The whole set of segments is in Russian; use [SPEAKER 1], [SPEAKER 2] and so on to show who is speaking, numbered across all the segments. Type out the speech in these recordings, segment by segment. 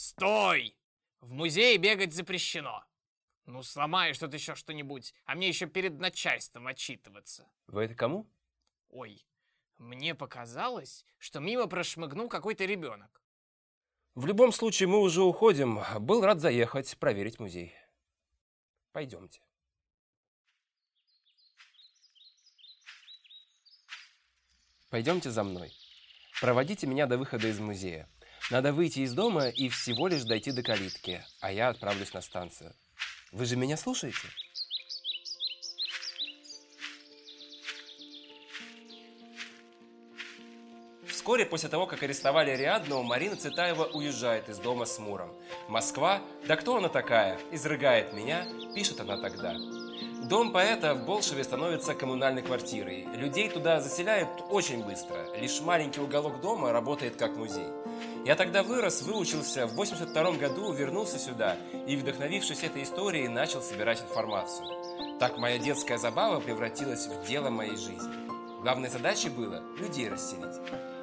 [SPEAKER 1] Стой! В музее бегать запрещено. Ну, сломаешь тут еще что-нибудь, а мне еще перед начальством отчитываться.
[SPEAKER 2] Вы это кому?
[SPEAKER 1] Ой, мне показалось, что мимо прошмыгнул какой-то ребенок.
[SPEAKER 2] В любом случае, мы уже уходим. Был рад заехать, проверить музей. Пойдемте. Пойдемте за мной. Проводите меня до выхода из музея. Надо выйти из дома и всего лишь дойти до калитки, а я отправлюсь на станцию. Вы же меня слушаете? Вскоре после того, как арестовали Ариадну, Марина Цветаева уезжает из дома с Муром. Москва, да кто она такая, изрыгает меня, пишет она тогда. Дом поэта в Болшеве становится коммунальной квартирой. Людей туда заселяют очень быстро. Лишь маленький уголок дома работает как музей. Я тогда вырос, выучился, в 82 году вернулся сюда и, вдохновившись этой историей, начал собирать информацию. Так моя детская забава превратилась в дело моей жизни. Главной задачей было людей расселить.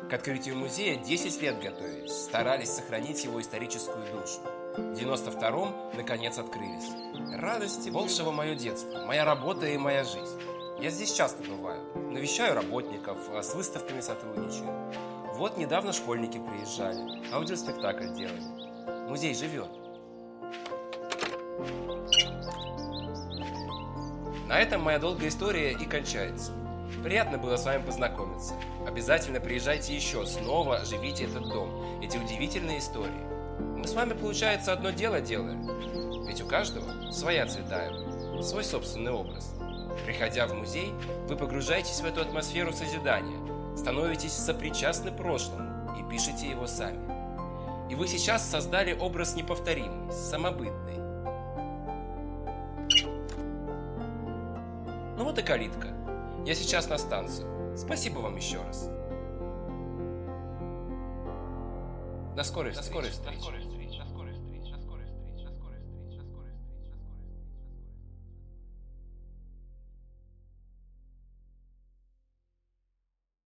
[SPEAKER 2] К открытию музея 10 лет готовились, старались сохранить его историческую душу. В 92-м, наконец, открылись. Радости Болшева мое детство, моя работа и моя жизнь. Я здесь часто бываю, навещаю работников, а с выставками сотрудничаю. Вот недавно школьники приезжали, аудиоспектакль делали. Музей живет. На этом моя долгая история и кончается. Приятно было с вами познакомиться. Обязательно приезжайте еще, снова оживите этот дом, эти удивительные истории. Мы с вами, получается, одно дело делаем. Ведь у каждого своя Цветаева, свой собственный образ. Приходя в музей, вы погружаетесь в эту атмосферу созидания, становитесь сопричастны прошлому и пишете его сами. И вы сейчас создали образ неповторимый, самобытный. Ну вот и калитка. Я сейчас на станцию. Спасибо вам еще раз. До скорой встречи. До скорой встречи.